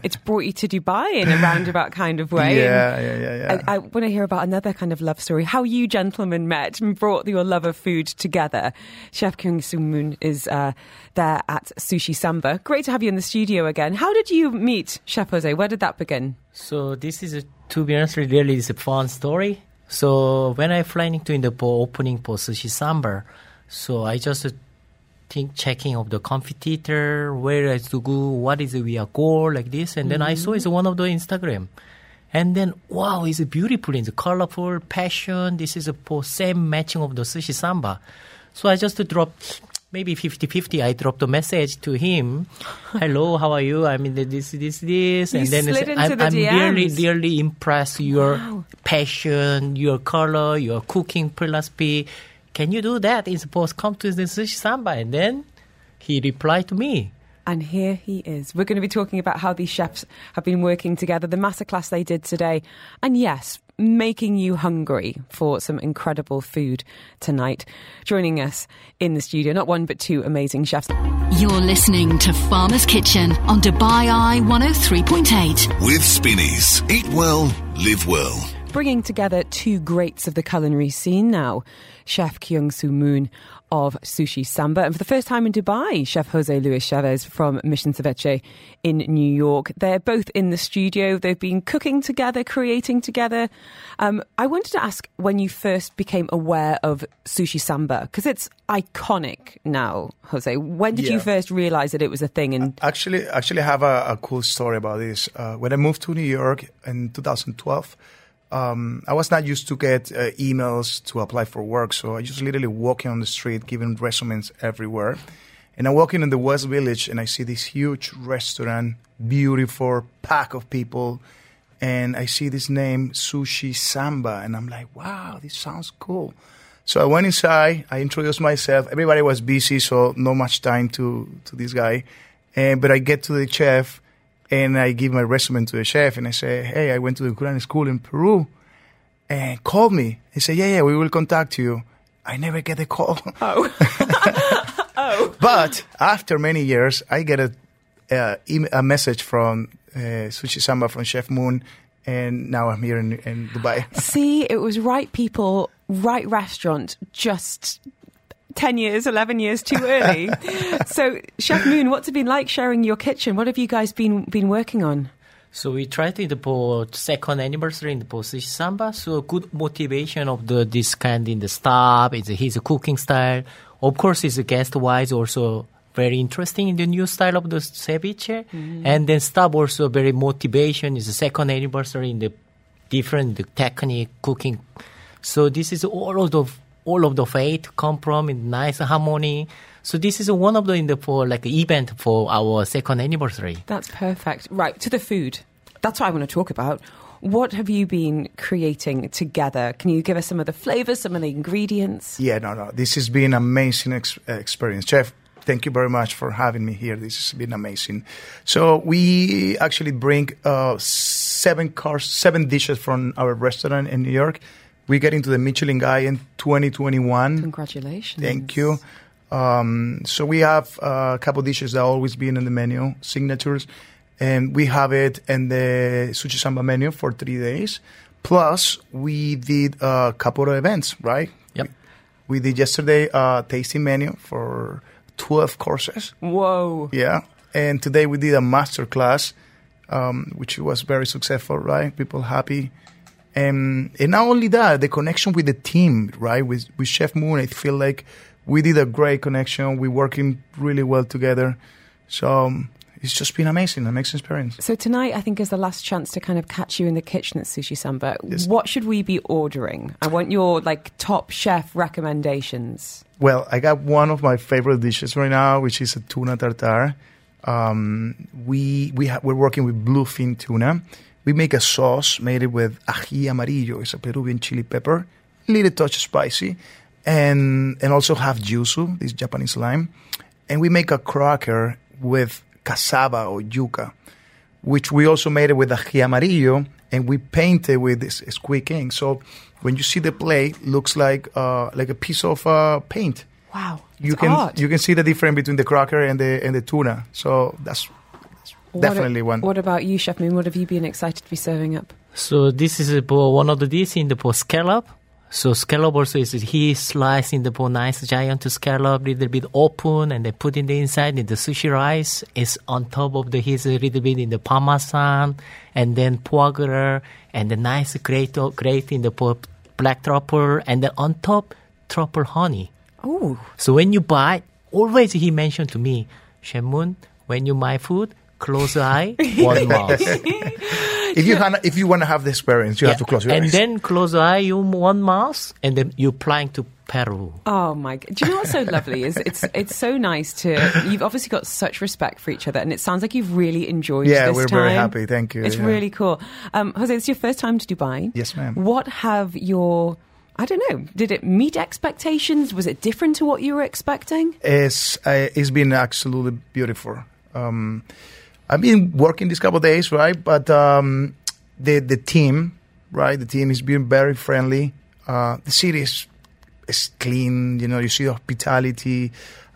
it's brought you to Dubai in a roundabout kind of way. Yeah, And yeah, yeah, yeah. I, I want to hear about another kind of love story. How you gentlemen met and brought your love of food together. Chef Kyung Sung Moon is uh, there at Sushi Samba. Great to have you in the studio again. How did you meet Chef Jose? Where did that begin? So this is, a, to be honest, really is a fun story. So when I flying to in the opening for Sushi Samba, so I just think checking of the competitor, where is to go, what is we are goal like this, and then I saw mm-hmm. it's one of the Instagram. And then wow, it's beautiful, it's colorful, passion. This is a for same matching of the sushi samba. So I just dropped maybe 50-50. I dropped a message to him. Hello, how are you? I mean this, this, this, You and then I'm, the I'm really, really impressed your passion, your color, your cooking philosophy. Can you do that? It's supposed to come to the sushi samba, and then he replied to me. And here he is. We're going to be talking about how these chefs have been working together, the masterclass they did today, and yes, making you hungry for some incredible food tonight. Joining us in the studio, not one but two amazing chefs. You're listening to Farmer's Kitchen on Dubai Eye 103.8. With Spinneys. Eat well, live well. Bringing together two greats of the culinary scene now, Chef Kyung Soo Moon of Sushi Samba, and for the first time in Dubai, Chef Jose Luis Chavez from Mission Ceviche in New York. They're both in the studio. They've been cooking together, creating together. Um, I wanted to ask when you first became aware of Sushi Samba, because it's iconic now, Jose. When did you first realize that it was a thing? And Actually, actually, I have a, a cool story about this. Uh, when I moved to New York in 2012, um, I was not used to get uh, emails to apply for work, so I just literally walking on the street, giving resumes everywhere. And I'm walking in the West Village, and I see this huge restaurant, beautiful pack of people, and I see this name Sushi Samba, and I'm like, wow, this sounds cool. So I went inside. I introduced myself. Everybody was busy, so no much time to to this guy. And but I get to the chef, and I give my resume to the chef, and I say, "Hey, I went to the culinary school in Peru, and called me." He said, "Yeah, yeah, we will contact you." I never get a call. Oh. oh. But after many years, I get a uh, a message from uh, Sushi Samba from Chef Moon, and now I'm here in, in Dubai. See, it was right people, right restaurant, just 10 years, 11 years too early. so, Chef Moon, what's it been like sharing your kitchen? What have you guys been, been working on? So we to the po second anniversary in the po sushi samba. So a good motivation of the this kind in the staff. It's his cooking style. Of course, his guest wise also very interesting in the new style of the ceviche. Mm-hmm. And then staff also very motivation is the second anniversary in the different the technique cooking. So this is all of the all of the faith come from in nice harmony. So this is one of the in the for like event for our second anniversary. That's perfect. Right, to the food. That's what I want to talk about. What have you been creating together? Can you give us some of the flavors, some of the ingredients? Yeah, no, no. This has been an amazing ex- experience. Chef, thank you very much for having me here. This has been amazing. So we actually bring uh, seven cars, seven dishes from our restaurant in New York. We get into the Michelin Guide in 2021. Congratulations. Thank you. Um, so we have uh, a couple dishes that always been in the menu, signatures, and we have it in the sushi samba menu for three days. Plus, we did a couple of events, right? Yep. We did yesterday a tasting menu for 12 courses. Whoa. Yeah. And today we did a master class, um, which was very successful, right? People happy. And, and not only that, the connection with the team, right? With, with Chef Moon, I feel like we did a great connection. We're working really well together. So um, it's just been amazing, an amazing experience. So tonight, I think, is the last chance to kind of catch you in the kitchen at Sushi Samba. What should we be ordering? I want your like top chef recommendations. Well, I got one of my favorite dishes right now, which is a tuna tartare. Um, we we ha- we're working with bluefin tuna. We make a sauce made it with ají amarillo. It's a Peruvian chili pepper, little touch spicy, and and also have yuzu, this Japanese lime. And we make a cracker with cassava or yuca, which we also made it with ají amarillo, and we paint it with this squid ink. So when you see the plate, looks like uh, like a piece of uh, paint. Wow. You can art. you can see the difference between the cracker and the and the tuna. So that's, that's What definitely a- one. What about you, Chef Moon? What have you been excited to be serving up? So this is for one of the dishes in the for scallop. So scallop also is he slice in the for nice giant scallop, little bit open, and they put in the inside in the sushi rice. Is on top of the his a little bit in the parmesan, and then foie gras, and the nice grate grate in the for black truffle, and then on top truffle honey. Oh. So when you buy, always he mentioned to me, Shemun, when you buy food, close eye, one mouth. if you wanna, if you want to have the experience, you have to close your and eyes. And then close eye, you one mouth, and then you're flying to Peru. Oh my! g- Do you know what's so lovely? Is it's it's so nice to you've obviously got such respect for each other, and it sounds like you've really enjoyed. Yeah, this we're time. very happy. Thank you. It's Yeah. really cool. Um, Jose, it's your first time to Dubai. Yes, ma'am. What have your I don't know. Did it meet expectations? Was it different to what you were expecting? It's uh, it's been absolutely beautiful. Um, I've been working these couple days, right? But um, the the team, right? The team is being very friendly. Uh, the city is is clean. You know, you see the hospitality.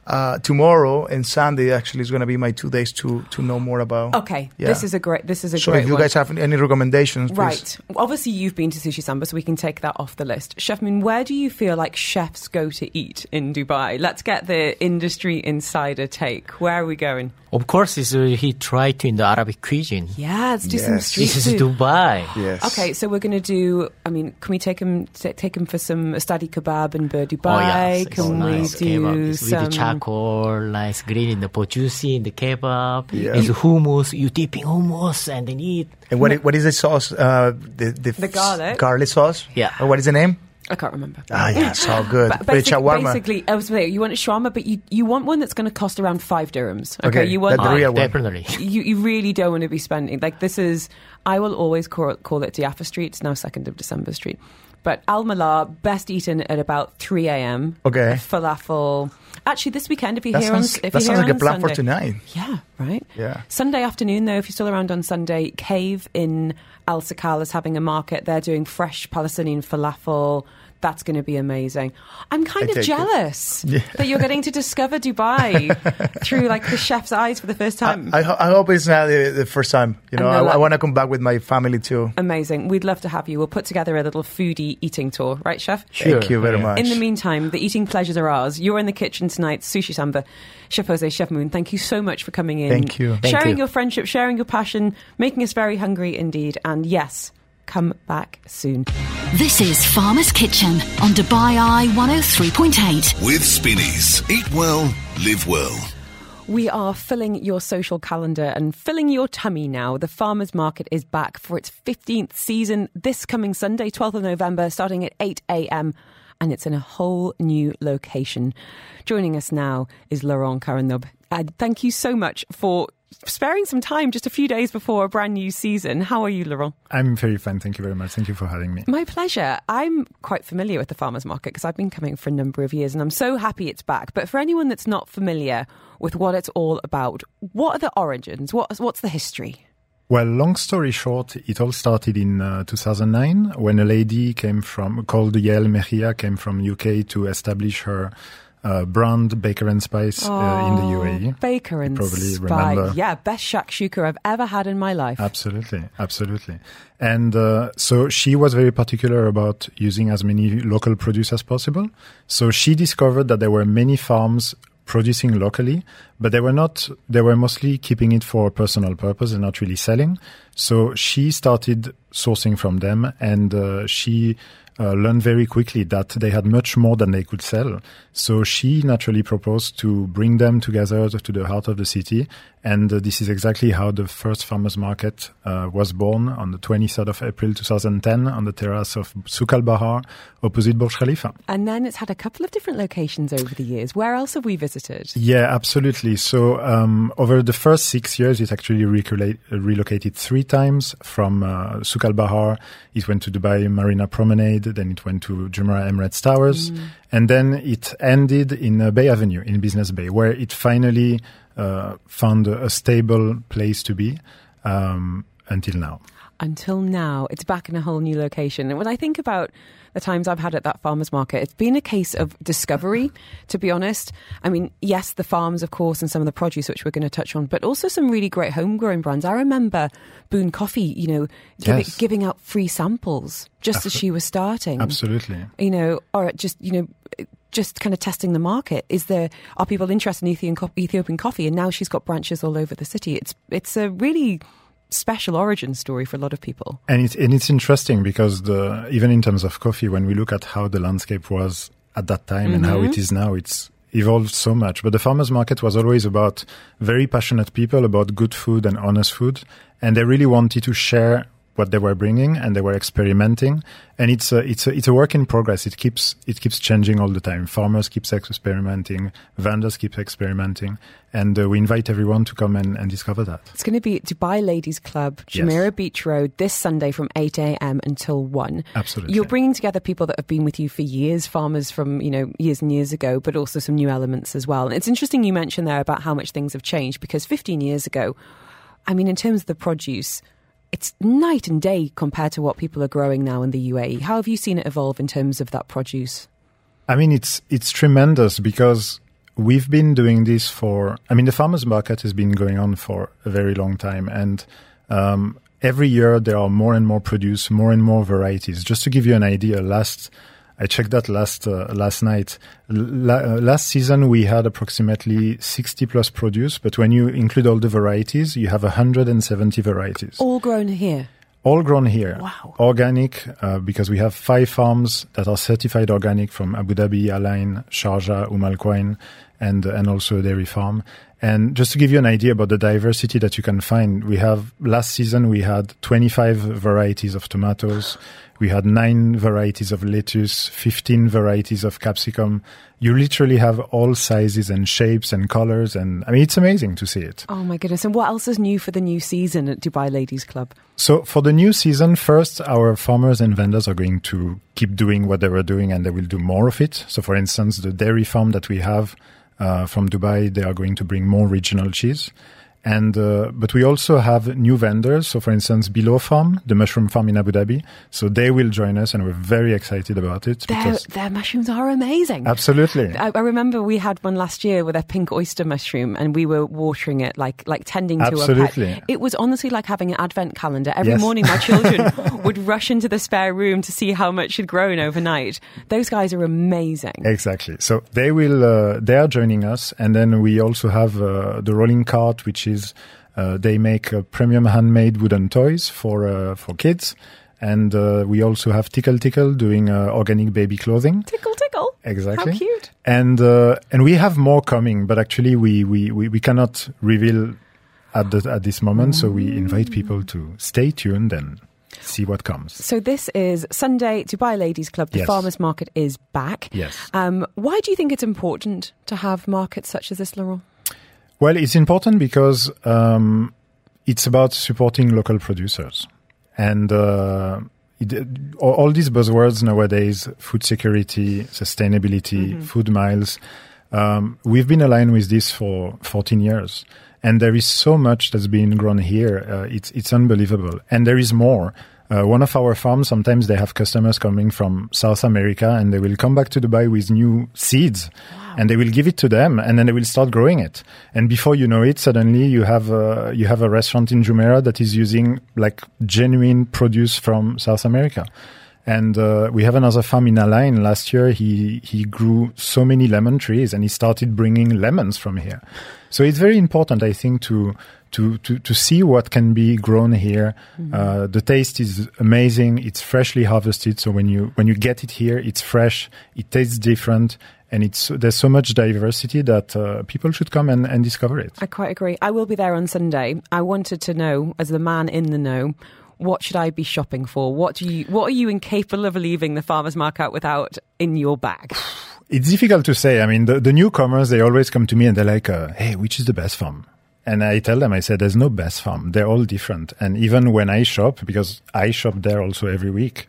Uh, tomorrow and Sunday actually is going to be my two days to to know more about. Okay, Yeah. this is a great. This is a so great. if you one. guys have any recommendations, please. Right. Obviously, you've been to Sushi Samba, so we can take that off the list. Chef Moon, where do you feel like chefs go to eat in Dubai? Let's get the industry insider take. Where are we going? Of course, is uh, he tried to in the Arabic cuisine. Yeah, let's do some street This is. Dubai. Yes. Okay, so we're going to do. I mean, can we take him take him for some stadi kebab and Bur Oh Dubai? yes, it's can nice we kebab. do It's with some? The charcoal, nice green in the pot juicy in the kebab. Yeah. It's hummus. You dipping hummus and then eat. And what what is the sauce? Uh, the the, The garlic? garlic sauce. Yeah. Uh, what is the name? I can't remember. Ah, yeah, so good. Ba- But it's basic- shawarma. basically, I was saying, you want a shawarma, but you, you want one that's going to cost around five dirhams. Okay, Okay, you want that- the that- real one. Definitely. you, you really don't want to be spending like this is I will always call, call it Diafa Street. It's now second of December Street. But Al Mallah, best eaten at about three AM. Okay. Falafel. Actually this weekend if you're That here sounds, on if that you're sounds here like a plan for Sunday- tonight. Yeah, right? Yeah. Sunday afternoon though, if you're still around on Sunday, Cave in Alserkal is having a market. They're doing fresh Palestinian falafel. That's going to be amazing. I'm kind I of jealous Yeah. that you're getting to discover Dubai through like the chef's eyes for the first time. I, ho- I hope it's not the, the first time. You know, I, like- I want to come back with my family too. Amazing. We'd love to have you. We'll put together a little foodie eating tour, right, chef? Sure. Thank you very much. In the meantime, the eating pleasures are ours. You're in the kitchen tonight, Sushi Samba. Chef Jose, Chef Moon, thank you so much for coming in. Thank you. Thank sharing you. your friendship, sharing your passion, making us very hungry indeed. And yes, come back soon. This is Farmer's Kitchen on Dubai Eye 103.8. With Spinneys. Eat well, live well. We are filling your social calendar and filling your tummy now. The Farmers Market is back for its 15th season this coming Sunday, 12th of November, starting at 8 a.m. And it's in a whole new location. Joining us now is Laurent Caranob. And thank you so much for sparing some time just a few days before a brand new season. How are you, Laurent? I'm very fine. Thank you very much. Thank you for having me. My pleasure. I'm quite familiar with the farmers market because I've been coming for a number of years and I'm so happy it's back. But for anyone that's not familiar with what it's all about, what are the origins? What, what's the history? Well, long story short, it all started in uh, 2009 when a lady came from called Yael Mejia came from UK to establish her uh, brand Baker and Spice uh, in the Oh, UAE. Baker and probably Spice. remember. Yeah, best shakshuka I've ever had in my life. Absolutely, absolutely. And uh, so she was very particular about using as many local produce as possible. So she discovered that there were many farms producing locally, but they were not, they were mostly keeping it for personal purpose and not really selling. So she started sourcing from them and uh, she uh, learned very quickly that they had much more than they could sell. So she naturally proposed to bring them together to the heart of the city. And uh, this is exactly how the first farmers market uh, was born on the 23rd of April 2010 on the terrace of Souk al Bahar opposite Burj Khalifa. And then it's had a couple of different locations over the years. Where else have we visited? Yeah, absolutely. So um, over the first six years, it actually relocated three times from uh, Souk al Bahar. It went to Dubai Marina Promenade, then it went to Jumeirah Emirates Towers, Mm. and then it ended in uh, Bay Avenue in Business Bay, where it finally uh, found a, a stable place to be um, until now. Until now, it's back in a whole new location. And when I think about the times I've had at that farmers market, it's been a case of discovery, to be honest. I mean, yes, the farms, of course, and some of the produce, which we're going to touch on, but also some really great homegrown brands. I remember Boon Coffee, you know, giving, Yes. giving out free samples just as she was starting. Absolutely. You know, or just, you know, just kind of testing the market. Is there are people interested in Ethiopian coffee? And now she's got branches all over the city. It's it's a really special origin story for a lot of people. And it's and it's interesting because the even in terms of coffee, when we look at how the landscape was at that time and how it mm-hmm. is now, it's evolved so much. But the farmers market was always about very passionate people about good food and honest food, and they really wanted to share what they were bringing and they were experimenting and it's a it's a it's a work in progress it keeps it keeps changing all the time farmers keeps experimenting vendors keep experimenting and uh, we invite everyone to come and, and discover that It's going to be at Dubai Ladies Club, Yes. Jumeirah Beach Road, this Sunday from 8 a.m. until 1. Absolutely. You're bringing together people that have been with you for years, farmers from, you know, years and years ago, but also some new elements as well. And it's interesting you mentioned there about how much things have changed because 15 years ago, I mean, in terms of the produce, it's night and day compared to what people are growing now in the UAE. How have you seen it evolve in terms of that produce? I mean, it's it's tremendous because we've been doing this for. I mean, the farmers market has been going on for a very long time, and um, every year there are more and more produce, more and more varieties. Just to give you an idea, last I checked that last uh, last night. La- uh, last season we had approximately 60 plus produce, but when you include all the varieties, you have 170 varieties All grown here. all grown here. Wow. Organic, uh, because we have five farms that are certified organic from Abu Dhabi, Al Ain, Sharjah, Umm Al Quwain, and, and also a dairy farm. And just to give you an idea about the diversity that you can find, we have last season we had 25 varieties of tomatoes. We had nine varieties of lettuce, 15 varieties of capsicum. You literally have all sizes and shapes and colors. And I mean, it's amazing to see it. Oh my goodness. And what else is new for the new season at Dubai Ladies Club? So for the new season, first, our farmers and vendors are going to keep doing what they were doing and they will do more of it. So for instance, the dairy farm that we have uh, from Dubai, they are going to bring more regional cheese. And uh, but we also have new vendors. So, for instance, Below Farm, the mushroom farm in Abu Dhabi. So they will join us, and we're very excited about it. Their, because their mushrooms are amazing. absolutely, I, I remember we had one last year with a pink oyster mushroom, and we were watering it like like tending to a Absolutely. pet. It was honestly like having an advent calendar. Every Yes. morning, my children would rush into the spare room to see how much had grown overnight. Those guys are amazing. Exactly. So they will, uh, they are joining us. And then we also have uh, the rolling cart, which is, uh, they make uh, premium handmade wooden toys for, uh, for kids. And uh, we also have Tickle Tickle doing uh, organic baby clothing. Tickle, tickle. Exactly. How cute. And uh, and we have more coming, but actually we, we, we, we cannot reveal at the, at this moment. So we invite people to stay tuned and see what comes. So this is Sunday, Dubai Ladies Club. The Yes. farmers market is back. Yes. Um, why do you think it's important to have markets such as this, Laurent? Well, it's important because um, it's about supporting local producers, and uh, it, all, all these buzzwords nowadays: food security, sustainability, food miles. Um, we've been aligned with this for 14 years, and there is so much that's been grown here. Uh, it's it's unbelievable, and there is more. Uh, one of our farms, sometimes they have customers coming from South America and they will come back to Dubai with new seeds and they will give it to them and then they will start growing it. And before you know it, suddenly you have a, you have a restaurant in Jumeirah that is using like genuine produce from South America. And uh, we have another farm in Al Ain. Last year, he he grew so many lemon trees, and he started bringing lemons from here. So it's very important, I think, to to to, to see what can be grown here. Mm-hmm. Uh, the taste is amazing. It's freshly harvested, so when you when you get it here, it's fresh. It tastes different, and it's there's so much diversity that uh, people should come and, and discover it. I quite agree. I will be there on Sunday. I wanted to know, as the man in the know, what should I be shopping for? What do you what are you incapable of leaving the farmers market without in your bag? It's difficult to say. I mean, the, the newcomers they always come to me and they're like, uh, "Hey, which is the best farm?" And I tell them, I said, "There's no best farm. They're all different." And even when I shop, because I shop there also every week,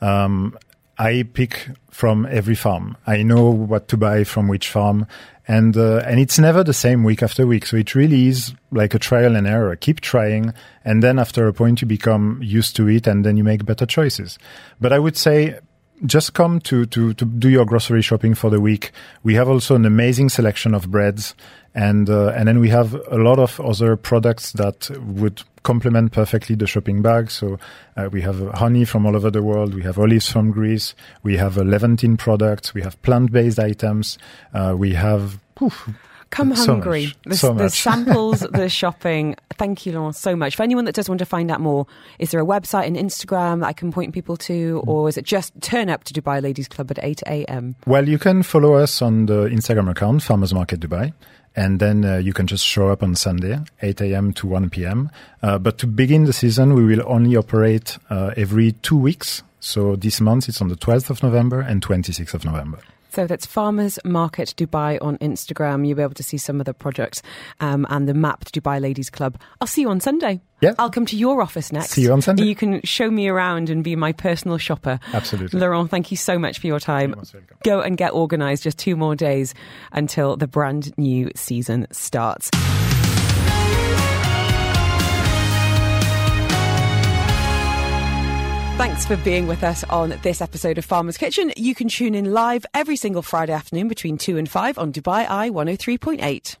um, I pick from every farm. I know what to buy from which farm, and uh, and it's never the same week after week. So it really is like a trial and error. Keep trying, and then after a point you become used to it, and then you make better choices. But I would say. Just come to, to, to do your grocery shopping for the week. We have also an amazing selection of breads and uh, and then we have a lot of other products that would complement perfectly the shopping bag. So uh, we have honey from all over the world. We have olives from Greece. We have uh, Levantine products. We have plant-based items. Uh, we have. Oof, Come so hungry. much, the, so the samples, the shopping. Thank you, Laurent, so much. For anyone that does want to find out more, is there a website and Instagram that I can point people to, or is it just turn up to Dubai Ladies Club at 8 a.m.? Well, you can follow us on the Instagram account, Farmers Market Dubai. And then uh, you can just show up on Sunday, 8 a.m. to 1 p.m. Uh, but to begin the season, we will only operate uh, every two weeks. So this month it's on the 12th of November and 26th of November. So that's Farmers Market Dubai on Instagram. You'll be able to see some of the projects um, and the map to Dubai Ladies Club. I'll see you on Sunday. Yeah. I'll come to your office next. See you on Sunday. You can show me around and be my personal shopper. Absolutely. Laurent, thank you so much for your time. Go and get organised. Just two more days until the brand new season starts. Thanks for being with us on this episode of Farmer's Kitchen. You can tune in live every single Friday afternoon between 2 and 5 on Dubai Eye 103.8.